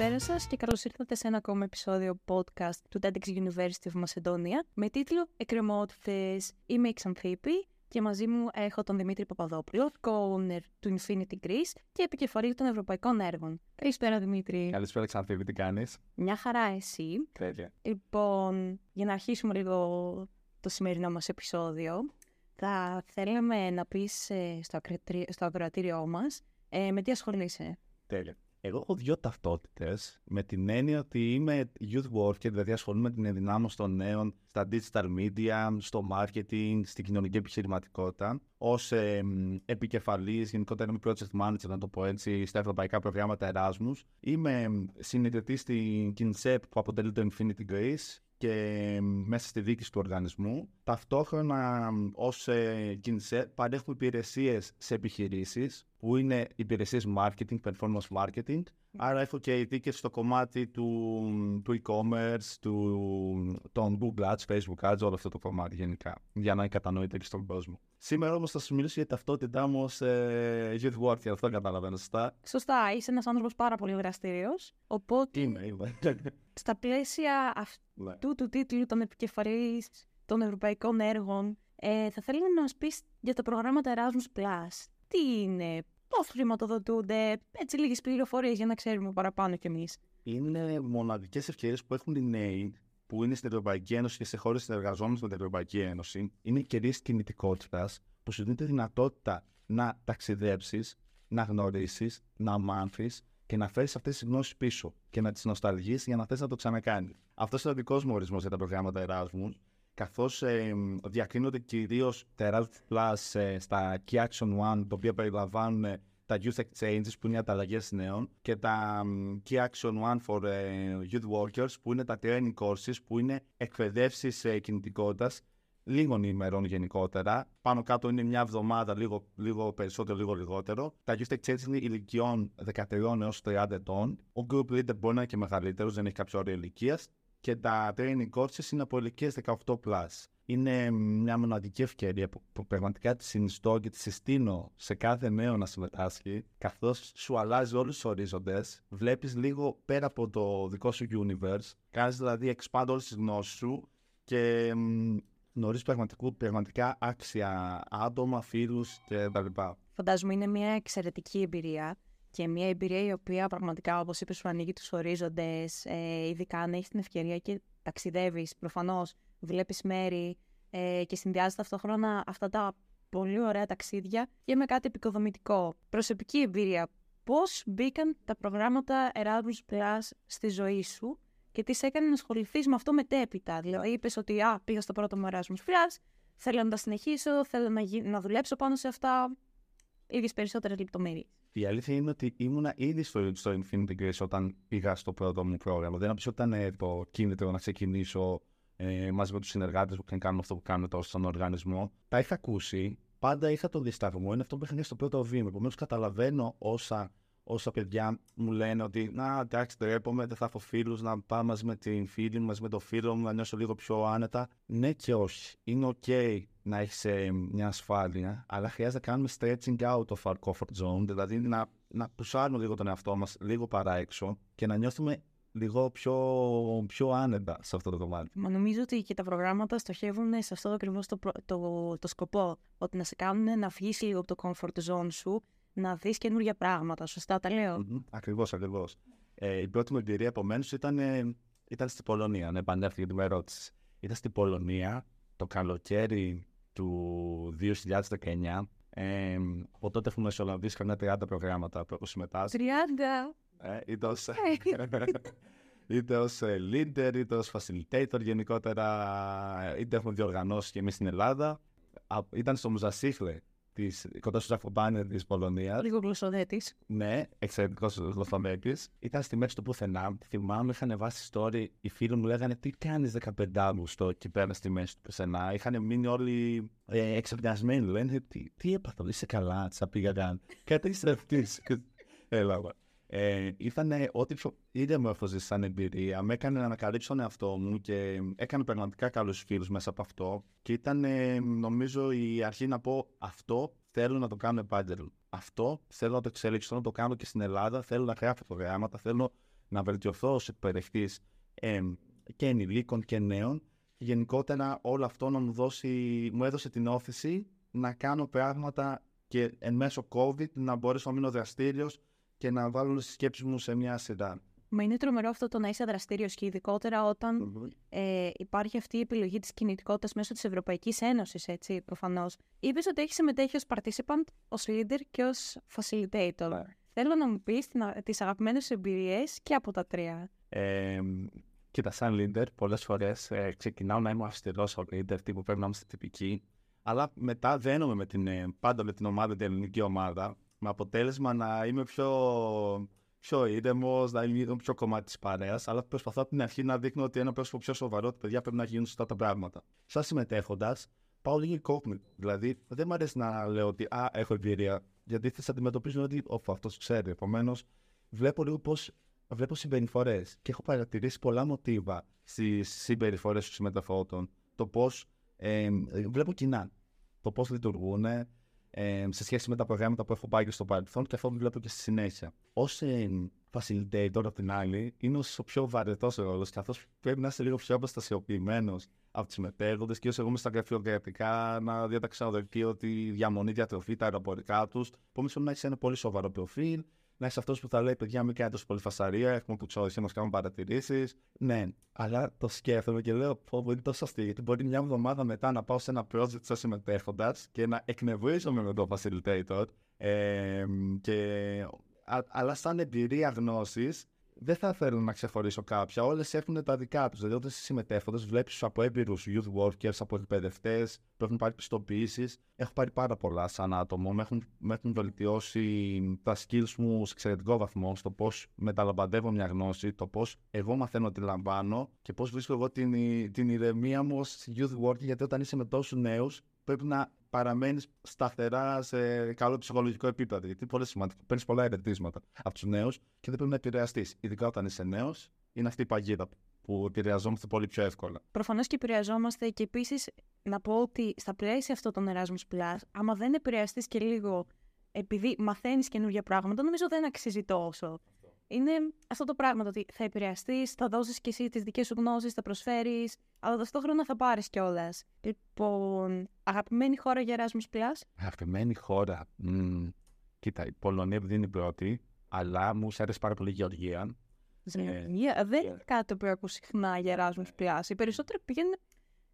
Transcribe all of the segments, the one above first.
Καλησπέρα σας και καλώς ήρθατε σε ένα ακόμα επεισόδιο podcast του TEDx University of Macedonia με τίτλο Εκκρεμότητες. Είμαι η Ξανθήπη και μαζί μου έχω τον Δημήτρη Παπαδόπουλο, co-owner του Infinity Greece και επικεφαλή των ευρωπαϊκών έργων. Καλησπέρα, Δημήτρη. Καλησπέρα, Ξανθήπη, τι κάνεις; Μια χαρά, εσύ. Τέλεια. Λοιπόν, για να αρχίσουμε λίγο το σημερινό μας επεισόδιο, θα θέλαμε να πεις στο, στο ακροατήριό μας ε, με τι ασχολείσαι. Τέλεια. Εγώ έχω δύο ταυτότητες με την έννοια ότι είμαι youth worker, δηλαδή ασχολούμαι με την ενδυνάμωση των νέων στα digital media, στο marketing, στην κοινωνική επιχειρηματικότητα. Ω ε, επικεφαλής, γενικότερα είμαι project manager, να το πω έτσι, στα ευρωπαϊκά προγράμματα Erasmus. Είμαι συνειδητής στην KINSEP που αποτελεί το Infinity Grace και μέσα στη διοίκηση του οργανισμού. Ταυτόχρονα ως KINSEP παρέχουμε υπηρεσίες σε επιχειρήσεις που είναι υπηρεσίες marketing, performance marketing. Άρα έχω και ειδίκες στο κομμάτι του, του e-commerce, του, των Google Ads, Facebook Ads, όλο αυτό το κομμάτι γενικά, για να κατανοείται και στον κόσμο. Σήμερα όμως θα σας μιλήσω για ταυτότητά μου ως ε, youth worker, αυτό καταλαβαίνω σωστά; Σωστά, είσαι ένας άνθρωπος πάρα πολύ δραστήριος, οπότε... Είμαι, είμαι. Στα πλαίσια ναι. αυτού του τίτλου των επικεφαλής των ευρωπαϊκών έργων, ε, θα θέλω να μας πεις για τα προγράμματα Erasmus+. Τι είναι, πώς χρηματοδοτούνται, έτσι λίγες πληροφορίες για να ξέρουμε παραπάνω κι εμείς. Είναι μοναδικές ευκαιρίες που έχουν οι νέοι που είναι στην Ευρωπαϊκή Ένωση και σε χώρες συνεργαζόμενες με την Ευρωπαϊκή Ένωση. Είναι κερίε κινητικότητας που σου δίνει τη δυνατότητα να ταξιδέψεις, να γνωρίσεις, να μάθεις και να φέρεις αυτές τις γνώσεις πίσω και να τις νοσταλγείς για να θες να το ξανακάνεις. Αυτός είναι ο δικός μου ορισμός για τα προγράμματα Erasmus καθώς ε, διακρίνονται κυρίως τα Erasmus Plus ε, στα Key Action One, τα οποία περιλαμβάνουν ε, τα Youth Exchanges, που είναι οι ανταλλαγές νέων, και τα Key Action One for ε, Youth Workers, που είναι τα Training Courses, που είναι εκπαιδεύσεις ε, κινητικότητας λίγων ημερών γενικότερα. Πάνω κάτω είναι μια εβδομάδα, λίγο, λίγο περισσότερο, λίγο λιγότερο. Τα Youth Exchanges είναι ηλικιών 13 έως 30 ετών. Ο Group Leader μπορεί να είναι και μεγαλύτερος, δεν έχει κάποιο όριο ηλικίας και τα training courses είναι από ηλικίες 18+. Είναι μια μοναδική ευκαιρία που, που πραγματικά τη συνιστώ και τη συστήνω σε κάθε νέο να συμμετάσχει, καθώς σου αλλάζει όλους τους ορίζοντες, βλέπεις λίγο πέρα από το δικό σου universe, κάνεις δηλαδή expand όλες τις γνώσεις σου και γνωρίζεις πραγματικά άξια άτομα, φίλους κτλ. Φαντάζομαι είναι μια εξαιρετική εμπειρία και μια εμπειρία η οποία πραγματικά, όπως είπες, σου ανοίγει τους ορίζοντες, ε, ειδικά αν έχεις την ευκαιρία και ταξιδεύεις, προφανώς βλέπεις μέρη ε, και συνδυάζεις ταυτόχρονα αυτά τα πολύ ωραία ταξίδια και με κάτι επικοδομητικό. Προσωπική εμπειρία. Πώς μπήκαν τα προγράμματα Erasmus Plus στη ζωή σου και τι σε έκανε να ασχοληθείς με αυτό μετέπειτα; Δηλαδή, είπες ότι α, πήγα στο πρώτο μου Erasmus Plus, θέλω να τα συνεχίσω, θέλω να, να δουλέψω πάνω σε αυτά. Ίδιες περισσότερες λεπτομέρειες. Η αλήθεια είναι ότι ήμουνα ήδη στο, στο Infinity Grace όταν πήγα στο πρώτο μου πρόγραμμα. Δεν ότι ήταν ε, το κίνητρο να ξεκινήσω ε, μαζί με τους συνεργάτες που κάνουν αυτό που κάνουν τώρα στον οργανισμό. Τα είχα ακούσει. Πάντα είχα το δισταγμό. Είναι αυτό που είχα στο πρώτο βήμα. Επομένως, καταλαβαίνω όσα, όσα παιδιά μου λένε ότι Να, εντάξει, τρέπομαι, δεν θα έχω φίλους να πάω μαζί με την φίλη μου, μαζί με το φίλο μου, να νιώσω λίγο πιο άνετα. Ναι και όχι. Είναι OK να έχεις ε, μια ασφάλεια, αλλά χρειάζεται να κάνουμε stretching out of our comfort zone, δηλαδή να, να πουσάρουμε λίγο τον εαυτό μας λίγο παρά έξω και να νιώθουμε λίγο πιο, πιο άνετα σε αυτό το κομμάτι. Μα νομίζω ότι και τα προγράμματα στοχεύουν σε αυτό ακριβώς το, το, το, σκοπό. Ότι να σε κάνουν να βγει λίγο από το comfort zone σου, να δεις καινούργια πράγματα. Σωστά τα λέω. Mm-hmm. Ακριβώς, ακριβώς. Ε, η πρώτη μου εμπειρία επομένως ήταν, ε, ήταν στην Πολωνία. Να επανέλθω για την ερώτηση. Ήταν στην Πολωνία το καλοκαίρι του 2019. Ε, από τότε έχουμε μεσολαβήσει καμιά 30 προγράμματα που έχω συμμετάσχει. 30! Ε, είτε ως, είτε ως ε, leader, είτε ως facilitator γενικότερα, είτε έχουμε διοργανώσει και εμείς στην Ελλάδα. Ήταν στο Μουζασίχλε της, κοντά στο Ζαφομπάνερ της Πολωνίας. Λίγο γλωσσοδέτη. Ναι, εξαιρετικός γλωσσοδέτη. Ήταν στη μέση του πουθενά. Θυμάμαι, είχαν βάσει story. Οι φίλοι μου λέγανε Τι κάνεις 15 Αύγουστο εκεί πέρα στη μέση του πουθενά; Είχαν μείνει όλοι ε, εξαπιασμένοι. Λένε Τι, τι έπαθα, είσαι καλά, τσα πήγαν. Κάτι είσαι αυτή. Έλα, ε, ήταν ό,τι πιο είδε με σαν εμπειρία. Με έκανε να ανακαλύψω τον εαυτό μου και έκανε πραγματικά καλούς φίλους μέσα από αυτό. Και ήταν, νομίζω, η αρχή να πω αυτό θέλω να το κάνω επάγγελμα. Αυτό θέλω να το εξελίξω, θέλω να το κάνω και στην Ελλάδα. Θέλω να γράφω προγράμματα, θέλω να βελτιωθώ ως εκπαιδευτής ε, και ενηλίκων και νέων και γενικότερα όλο αυτό να μου, δώσει, μου έδωσε την όθηση να κάνω πράγματα και εν μέσω COVID να μπορέσω να μείνω δραστήριος και να βάλω τι σκέψει μου σε μια σειρά. Μα είναι τρομερό αυτό το να είσαι δραστήριος και ειδικότερα ε, υπάρχει αυτή η επιλογή της κινητικότητας μέσω της Ευρωπαϊκής Ένωσης, έτσι, προφανώς. Είπες ότι έχεις συμμετέχει ως participant, ως leader και ως facilitator. Ναι. Θέλω να μου πεις τις αγαπημένες εμπειρίες και από τα τρία. Ε, κοίτα, σαν leader, πολλές φορές ε, ξεκινάω να είμαι αυστηρός ως leader, τύπου πρέπει να είμαστε τυπικοί. Αλλά μετά δένομαι με την, ε, πάντα με την ομάδα, την ελληνική ομάδα, με αποτέλεσμα να είμαι πιο πιο ήρεμος, να είμαι πιο κομμάτι της παρέας, αλλά προσπαθώ από την αρχή να δείχνω ότι ένα πρόσωπο πιο σοβαρό, ότι παιδιά πρέπει να γίνουν σωστά τα πράγματα. Σαν συμμετέχοντας, πάω λίγο κόκκινο. Δηλαδή, δεν μου αρέσει να λέω ότι Α, έχω εμπειρία, γιατί θα αντιμετωπίζουν ότι αυτός ξέρει. Επομένως, βλέπω λίγο πώς βλέπω συμπεριφορές και έχω παρατηρήσει πολλά μοτίβα στις συμπεριφορές των συμμετεχόντων. Το πώς ε, βλέπω κοινά. Το πώς λειτουργούν, ε, σε σχέση με τα προγράμματα που έχω πάει και στο παρελθόν και αυτό που βλέπω και στη συνέχεια. Ω ε, facilitator, απ' την άλλη, είναι ο πιο βαρετός ρόλος, καθώς πρέπει να είσαι λίγο πιο αποστασιοποιημένος από τους συμμετέχοντε, και εγώ είμαι στα γραφειοκρατικά, να διαταξω δελτίο τη διαμονή, διατροφή, τα αεροπορικά τους. Επομένω, να έχει ένα πολύ σοβαρό προφίλ, να είσαι αυτός που θα λέει: Παιδιά, μην κάνετε τόσο πολύ φασαρία. Έχουμε που τσόρισε, μας κάνουμε παρατηρήσεις. Ναι, αλλά το σκέφτομαι και λέω: Πω, είναι τόσο αστείο. Γιατί μπορεί μια εβδομάδα μετά να πάω σε ένα project σαν συμμετέχοντας και να εκνευρίζομαι με τον facilitator. Ε, και, α, αλλά σαν εμπειρία γνώσης, δεν θα θέλω να ξεχωρίσω κάποια. Όλες έχουν τα δικά τους. Δηλαδή, όταν είσαι συμμετέχοντας, βλέπεις από έμπειρους youth workers, από εκπαιδευτές που έχουν πάρει πιστοποιήσεις. Έχω πάρει πάρα πολλά σαν άτομο. Με έχουν, με έχουν βελτιώσει τα skills μου σε εξαιρετικό βαθμό στο πώς μεταλαμπαντεύω μια γνώση, το πώς εγώ μαθαίνω τι λαμβάνω και πώς βρίσκω εγώ την, την ηρεμία μου ως youth worker. Γιατί όταν είσαι με τόσους νέους, πρέπει να παραμένεις σταθερά σε καλό ψυχολογικό επίπεδο. Γιατί είναι πολύ σημαντικό. Παίρνεις πολλά ερετήματα από τους νέους και δεν πρέπει να επηρεαστείς. Ειδικά όταν είσαι νέος, είναι αυτή η παγίδα που επηρεαζόμαστε πολύ πιο εύκολα. Προφανώς και επηρεαζόμαστε και επίσης να πω ότι στα πλαίσια αυτό των Erasmus Plus, άμα δεν επηρεαστείς και λίγο επειδή μαθαίνεις καινούργια πράγματα, νομίζω δεν αξίζει τόσο είναι αυτό το πράγμα, το ότι θα επηρεαστείς, θα δώσεις και εσύ τις δικές σου γνώσεις, θα προσφέρεις, αλλά ταυτόχρονα θα πάρεις κιόλας. Λοιπόν, αγαπημένη χώρα για Erasmus Plus; Αγαπημένη χώρα. Mm. Κοίτα, η Πολωνία δεν είναι η πρώτη, αλλά μου άρεσε πάρα πολύ η Γεωργία. Γεωργία, ε, δεν είναι κάτι που ακούω συχνά για Erasmus Plus. Οι περισσότεροι πήγαινε,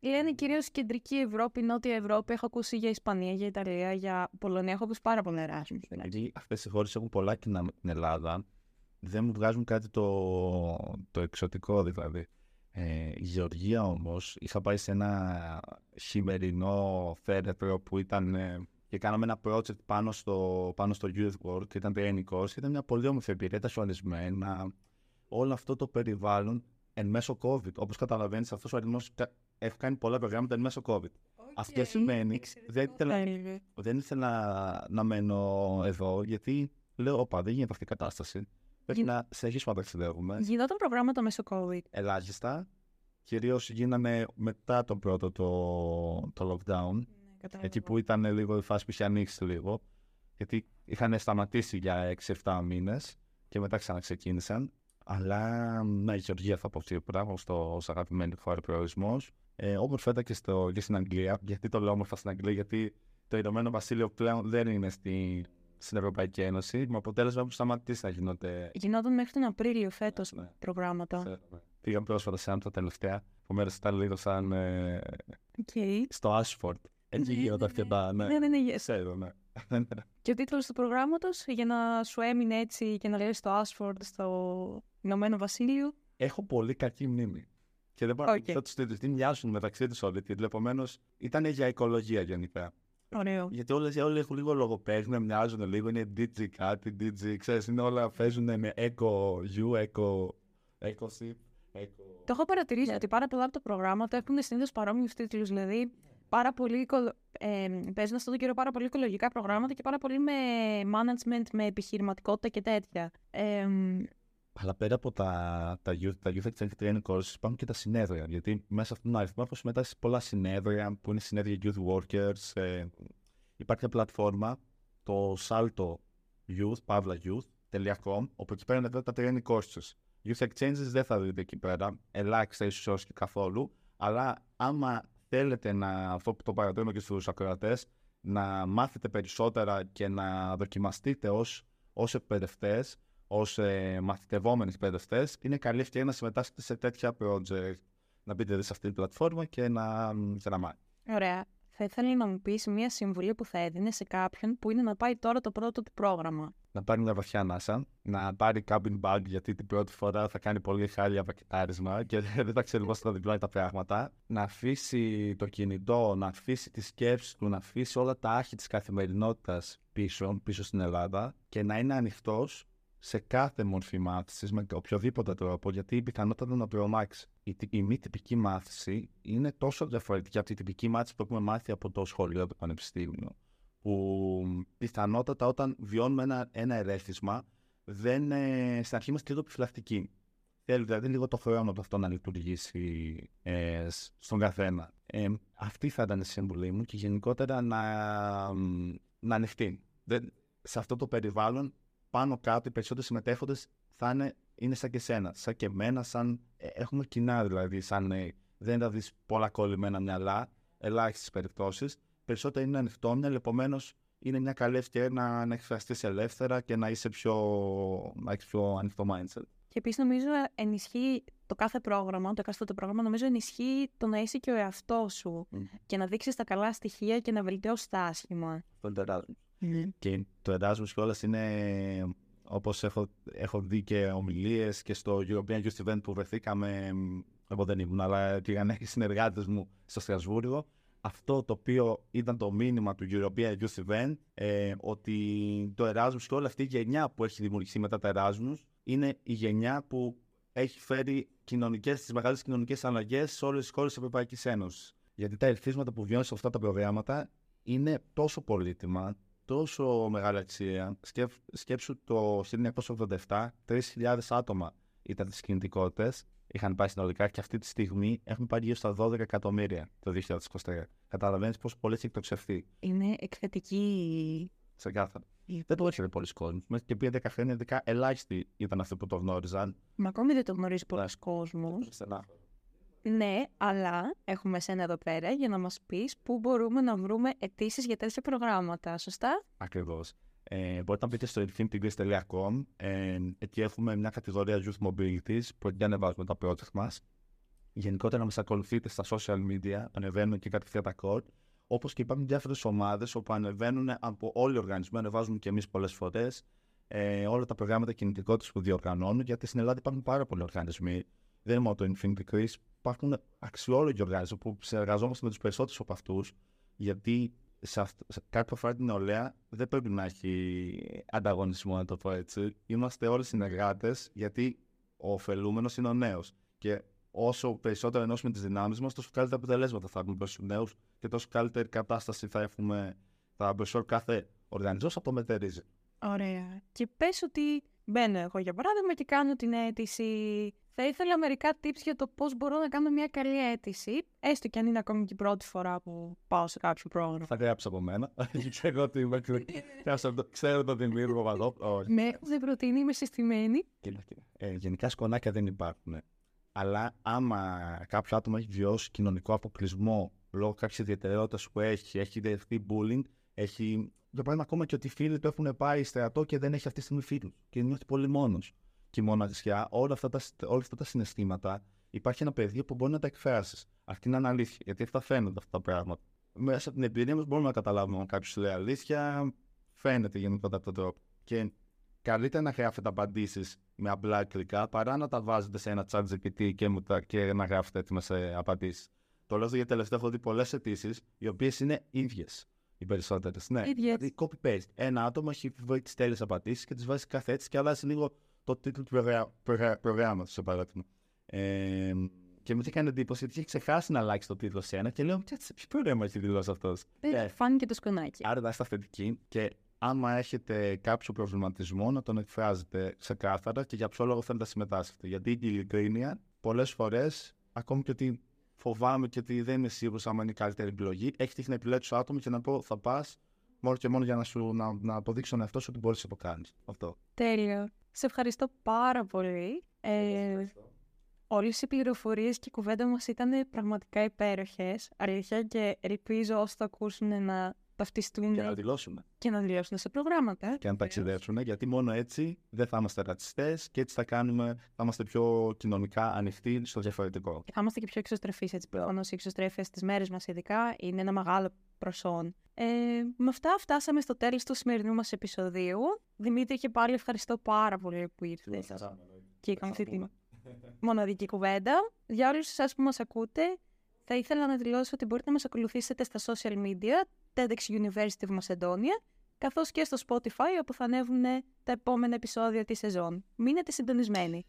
λένε κυρίως κεντρική Ευρώπη, νότια Ευρώπη. Έχω ακούσει για Ισπανία, για Ιταλία, για Πολωνία. Έχω ακούσει πάρα πολύ Erasmus. Γιατί αυτές οι χώρες έχουν πολλά κοινά με την Ελλάδα δεν μου βγάζουν κάτι το, το εξωτικό δηλαδή. Ε, η Γεωργία όμως, είχα πάει σε ένα χειμερινό θέρετρο που ήταν ε, και κάναμε ένα project πάνω στο, πάνω στο Youth World, ήταν training course, ήταν μια πολύ όμορφη εμπειρία, ήταν σουανισμένα, όλο αυτό το περιβάλλον εν μέσω COVID. Όπως καταλαβαίνεις, αυτός ο αριθμός έχει κάνει πολλά προγράμματα εν μέσω COVID. Okay. Αυτό σημαίνει, δεν ήθελα, δεν ήθελα να μένω εδώ, γιατί λέω, όπα, δεν γίνεται αυτή η κατάσταση. Πρέπει να συνεχίσουμε να ταξιδεύουμε. Γινόταν προγράμματα μέσω COVID. Ελάχιστα. Κυρίως γίνανε μετά το πρώτο το, το lockdown. Ναι, εκεί που ήταν λίγο η φάση που είχε ανοίξει λίγο. Γιατί είχαν σταματήσει για 6-7 μήνες και μετά ξαναξεκίνησαν. Αλλά ναι, η Γεωργία θα πω σίγουρα ως αγαπημένη χώρα προορισμός. Ε, όμορφα και, στο, και στην Αγγλία. Γιατί το λέω όμορφα στην Αγγλία, γιατί το Ηνωμένο Βασίλειο πλέον δεν είναι στη, στην Ευρωπαϊκή Ένωση, με αποτέλεσμα που σταματήσει να γίνονται. Γινόταν μέχρι τον Απρίλιο φέτος ναι. προγράμματα. Ξέρω, ναι. Πήγα πρόσφατα σε τα τελευταία. Επομένως ήταν λίγο σαν. Ε, okay. Στο Ashford. Έτσι ναι, γίνονταν αρκετά. Ναι, ναι, ναι. ναι, Ξέρω, ναι. και ο τίτλος του προγράμματος για να σου έμεινε έτσι και να λέει στο Ashford, στο Ηνωμένο Βασίλειο. Έχω πολύ κακή μνήμη. Και δεν μπορώ okay. να του τίτλου. Τι μοιάζουν μεταξύ τους όλοι. Επομένως ήταν για οικολογία γενικά. Ωραίο. Γιατί όλες, όλοι έχουν λίγο λογοπαίγνια, μοιάζουν λίγο, είναι DG κάτι, DG, ξέρεις, είναι όλα παίζουν με Echo U, Echo, Echo C, Echo... Το έχω παρατηρήσει ότι πάρα πολλά από τα προγράμματα έχουν συνήθως παρόμοιους τίτλους. Δηλαδή, πάρα πολύ, ε, παίζουν αυτόν τον καιρό πάρα πολύ οικολογικά προγράμματα και πάρα πολύ με management, με επιχειρηματικότητα και τέτοια. Ε, αλλά πέρα από τα, τα youth, τα youth executive training courses υπάρχουν και τα συνέδρια. Γιατί μέσα αυτόν τον αριθμό έχω συμμετάσχει σε πολλά συνέδρια που είναι συνέδρια youth workers. Ε, υπάρχει μια πλατφόρμα, το salto youth, pavla youth.com, όπου εκεί πέρα είναι τα training courses Youth exchanges δεν θα δείτε εκεί πέρα. Ελάχιστα ίσως όχι καθόλου. Αλλά άμα θέλετε να, αυτό που το παρατηρούμε και στους ακροατές, να μάθετε περισσότερα και να δοκιμαστείτε ως ως εκπαιδευτές, ως ε, μαθητευόμενοι εκπαιδευτές, είναι καλή ευκαιρία να συμμετάσχετε σε τέτοια project. Να μπείτε σε αυτή την πλατφόρμα και να, και να μάθετε. Ωραία. Θα ήθελα να μου πεις μια συμβουλή που θα έδινε σε κάποιον που είναι να πάει τώρα το πρώτο του πρόγραμμα. Να πάρει μια βαθιά ανάσα, να πάρει cabin bag γιατί την πρώτη φορά θα κάνει πολύ χάλια πακετάρισμα και δεν θα ξέρει πώς θα διπλώνει τα πράγματα. Να αφήσει το κινητό, να αφήσει τι σκέψει του, να αφήσει όλα τα άχη της καθημερινότητας πίσω, πίσω στην Ελλάδα και να είναι ανοιχτός σε κάθε μορφή μάθησης με οποιοδήποτε τρόπο, γιατί η πιθανότητα να τρομάξει. Η, η μη τυπική μάθηση είναι τόσο διαφορετική από τη τυπική μάθηση που έχουμε μάθει από το σχολείο, το πανεπιστήμιο. Που πιθανότατα όταν βιώνουμε ένα, ένα ερέθισμα, δεν, ε, στην αρχή είμαστε λίγο επιφυλακτικοί. Θέλει δηλαδή λίγο το χρόνο από αυτό να λειτουργήσει ε, στον καθένα. Ε, αυτή θα ήταν η συμβουλή μου και γενικότερα να, να ανοιχτεί. Δεν, σε αυτό το περιβάλλον πάνω κάτω οι περισσότεροι συμμετέχοντες θα είναι, είναι σαν και σένα, σαν και εμένα, σαν ε, έχουμε κοινά δηλαδή, σαν ε, δεν θα δεις πολλά κολλημένα μυαλά, ελάχιστες περιπτώσεις. Περισσότερο είναι ανοιχτόμυαλο, επομένως είναι μια καλή ευκαιρία να, να εκφραστείς ελεύθερα και να είσαι πιο, να έχεις πιο ανοιχτό mindset. Και επίσης νομίζω ενισχύει το κάθε πρόγραμμα, το εκάστοτε πρόγραμμα, νομίζω ενισχύει το να είσαι και ο εαυτός σου mm. και να δείξεις τα καλά στοιχεία και να βελτιώσεις τα άσχημα. Αυτό είναι το Mm. Και το Erasmus κιόλα είναι όπως έχω, έχω δει και ομιλίες και στο European Youth Event που βρεθήκαμε. Εγώ δεν ήμουν, αλλά πήγαν οι συνεργάτες μου στο Στρασβούργο. Αυτό το οποίο ήταν το μήνυμα του European Youth Event, ε, ότι το Erasmus και όλη αυτή η γενιά που έχει δημιουργηθεί μετά το Erasmus είναι η γενιά που έχει φέρει κοινωνικές, τις μεγάλες κοινωνικές αλλαγές σε όλες τις χώρες της Ευρωπαϊκής Ένωσης. Γιατί τα ερθίσματα που βιώνει σε αυτά τα προγράμματα είναι τόσο πολύτιμα, τόσο μεγάλη αξία. Σκεφ, σκέψου το 1987, 3.000 άτομα ήταν τι κινητικότητες, είχαν πάει συνολικά και αυτή τη στιγμή έχουν πάει γύρω στα 12 εκατομμύρια το 2023. Καταλαβαίνεις πόσο πολύ έχει εκτοξευθεί. Είναι εκθετική. Σε κάθε. Δεν το έρχεται πολλοί κόσμοι. Μέχρι και πριν 10 χρόνια, ειδικά ελάχιστοι ήταν αυτοί που το γνώριζαν. Μα ακόμη δεν το γνωρίζει πολλοί κόσμος. Ναι, αλλά έχουμε σένα εδώ πέρα για να μας πεις πού μπορούμε να βρούμε αιτήσεις για τέτοια προγράμματα, σωστά; Ακριβώς. Ε, μπορείτε να μπείτε στο edithingbigris.com. Ε, εκεί έχουμε μια κατηγορία Youth Mobility που εκεί ανεβάζουμε τα project μας. Γενικότερα να μας ακολουθείτε στα social media, ανεβαίνουν και κατευθείαν τα code. Όπως και υπάρχουν διάφορες ομάδες όπου ανεβαίνουν από όλοι οι οργανισμοί, ανεβάζουμε και εμείς πολλές φορές ε, όλα τα προγράμματα κινητικότητας που διοργανώνουν, γιατί στην Ελλάδα υπάρχουν πάρα πολλοί οργανισμοί. Δεν είναι μόνο το Infinity Greece, υπάρχουν αξιόλογοι οργανισμοί που συνεργαζόμαστε με τους περισσότερους από αυτούς, γιατί σε, αυτό, σε κάτι που αφορά την νεολαία δεν πρέπει να έχει ανταγωνισμό, να το πω έτσι. Είμαστε όλοι συνεργάτες, γιατί ο ωφελούμενος είναι ο νέος. Και όσο περισσότερο ενώσουμε τις δυνάμεις μας, τόσο καλύτερα αποτελέσματα θα έχουμε προς τους νέους και τόσο καλύτερη κατάσταση θα έχουμε θα προσφέρει κάθε οργανισμός από το μετερίζει. Ωραία. Και πες ότι μπαίνω εγώ για παράδειγμα και κάνω την αίτηση θα ήθελα μερικά tips για το πώς μπορώ να κάνω μια καλή αίτηση, έστω και αν είναι ακόμη και η πρώτη φορά που πάω σε κάποιο πρόγραμμα. Θα γράψω από μένα. ξέρω ότι είμαι Ξέρω τον Δημήτρη Παπαδό. Με δεν προτείνει, είμαι συστημένη. Ε, γενικά σκονάκια δεν υπάρχουν. Αλλά άμα κάποιο άτομο έχει βιώσει κοινωνικό αποκλεισμό λόγω κάποια ιδιαιτερότητας που έχει, έχει δεχτεί bullying, έχει. Για παράδειγμα, ακόμα και ότι οι φίλοι του έχουν πάει στρατό και δεν έχει αυτή τη στιγμή φίλους και νιώθει πολύ μόνος και η μοναξιά, όλα αυτά, τα, όλα αυτά τα συναισθήματα, υπάρχει ένα πεδίο που μπορεί να τα εκφράσεις. Αυτή είναι αλήθεια, γιατί αυτά φαίνονται αυτά τα πράγματα. Μέσα από την εμπειρία μας μπορούμε να καταλάβουμε αν κάποιος λέει αλήθεια, φαίνεται γενικότερα από τον τρόπο. Και καλύτερα να γράφετε απαντήσεις με απλά αγγλικά παρά να τα βάζετε σε ένα chat GPT και, και να γράφετε έτοιμες απαντήσεις. Το λέω γιατί τελευταία έχω δει πολλές αιτήσεις οι οποίες είναι ίδιες. Οι περισσότερε. Ναι, δηλαδή copy-paste. Ένα άτομο έχει βρει τις τέλειες απαντήσει και τις βάζει κάθε έτσι και αλλάζει λίγο το τίτλο του προγράμματος, σε παράδειγμα. Ε, και μου έκανε εντύπωση ότι είχε ξεχάσει να αλλάξει το τίτλο σε ένα και λέω: Ποιο πρόγραμμα έχει δηλώσει αυτός; Ε, φάνηκε το σκονάκι. Άρα να είστε θετικοί και άμα έχετε κάποιο προβληματισμό να τον εκφράζετε ξεκάθαρα και για ποιο λόγο θέλετε να συμμετάσχετε. Γιατί η ειλικρίνεια πολλές φορές, ακόμη και ότι φοβάμαι και ότι δεν είμαι σίγουρος αν είναι η καλύτερη επιλογή, έχει τύχει να επιλέξει άτομο και να πω θα πας μόνο και μόνο για να, σου, να, να αποδείξει τον εαυτό σου ότι μπορείς να το κάνεις. Αυτό. Τέλειο. Σε ευχαριστώ πάρα πολύ. Ε, Όλες οι πληροφορίες και η κουβέντα μας ήταν πραγματικά υπέροχες. Αλήθεια και ελπίζω όσοι το ακούσουν να ταυτιστούν Και να δηλώσουμε. και να δηλώσουν σε προγράμματα. Και να ταξιδέψουν, γιατί μόνο έτσι δεν θα είμαστε ρατσιστές και έτσι θα, κάνουμε, θα είμαστε πιο κοινωνικά ανοιχτοί στο διαφορετικό. Και θα είμαστε και πιο εξωστρεφείς έτσι πλέον. η εξωστρέφεια στι μέρε μας, ειδικά, είναι ένα μεγάλο προσόν. Ε, με αυτά φτάσαμε στο τέλος του σημερινού μας επεισοδίου. Δημήτρη, και πάλι ευχαριστώ πάρα πολύ που ήρθες και είχαμε αυτή τη μοναδική κουβέντα. Για όλους εσάς που μας ακούτε, θα ήθελα να δηλώσω ότι μπορείτε να μας ακολουθήσετε στα social media, TEDx University of Macedonia, καθώς και στο Spotify, όπου θα ανέβουν τα επόμενα επεισόδια της σεζόν. Μείνετε συντονισμένοι.